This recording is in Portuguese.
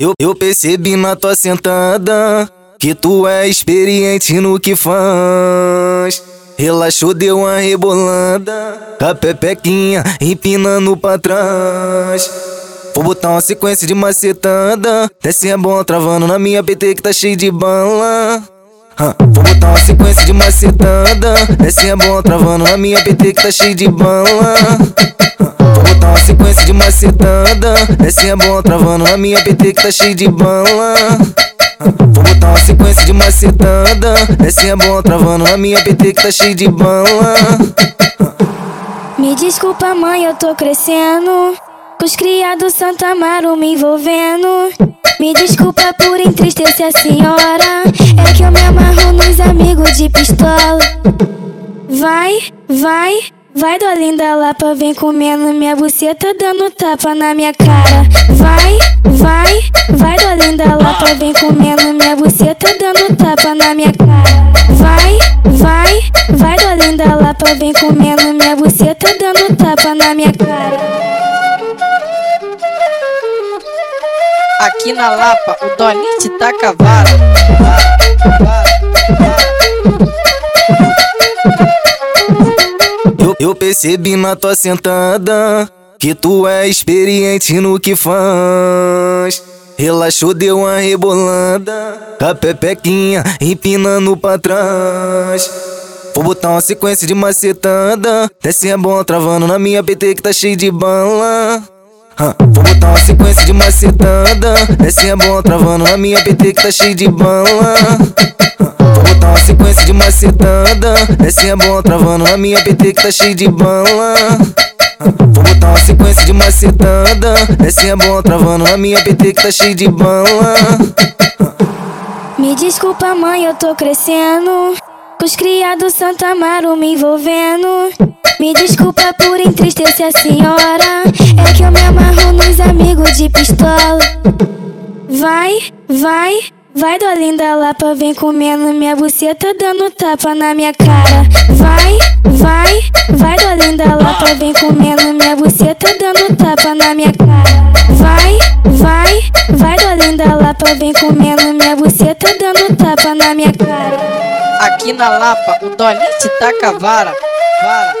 Eu, eu percebi na tua sentada que tu é experiente no que faz. Relaxou, deu uma rebolada, com a pepequinha empinando pra trás. Vou botar uma sequência de macetada, desce é bom travando na minha PT que tá cheio de bala. Vou botar uma sequência de macetada, desce é bom travando na minha PT que tá cheio de bala sequência de macetada. Esse é bom travando na minha PT que tá cheio de bala. Vou botar uma sequência de macetada. Esse é bom travando na minha PT que tá cheio de bala. Me desculpa, mãe, eu tô crescendo. Com os criados Santa Amaro me envolvendo. Me desculpa por entristecer a senhora. É que eu me amarro nos amigos de pistola. Vai, vai. Vai dolinda Lapa, vem comendo minha buceta, dando tapa na minha cara. Vai, vai, vai dolinda Lapa, vem comendo minha buceta, dando tapa na minha cara. Vai, vai, vai dolinda Lapa, vem comendo minha buceta, dando tapa na minha cara. Aqui na Lapa, o Dolinho te vara, Eu percebi na tua sentada que tu é experiente no que faz. Relaxou, deu uma rebolada, com a pepequinha empinando pra trás. Vou botar uma sequência de macetada, desce é bom travando na minha PT que tá cheio de bala. Vou botar uma sequência de macetada, desce é bom travando na minha PT que tá cheio de bala sequência de macetada. Esse é bom travando na minha PT que tá cheio de bala. Vou botar uma sequência de macetada. Esse é bom travando na minha PT que tá cheio de bala. Me desculpa, mãe, eu tô crescendo. Com os criados Santa Amaro me envolvendo. Me desculpa por entristecer a senhora. É que eu me amarro nos amigos de pistola. Vai, vai. Vai dolinda Lapa, vem comendo minha buceta, dando tapa na minha cara. Vai, vai, vai dolinda Lapa, vem comendo minha buceta, dando tapa na minha cara. Vai, vai, vai dolinda Lapa, vem comendo minha buceta, dando tapa na minha cara. Aqui na Lapa, o Dolinho te taca vara, vara,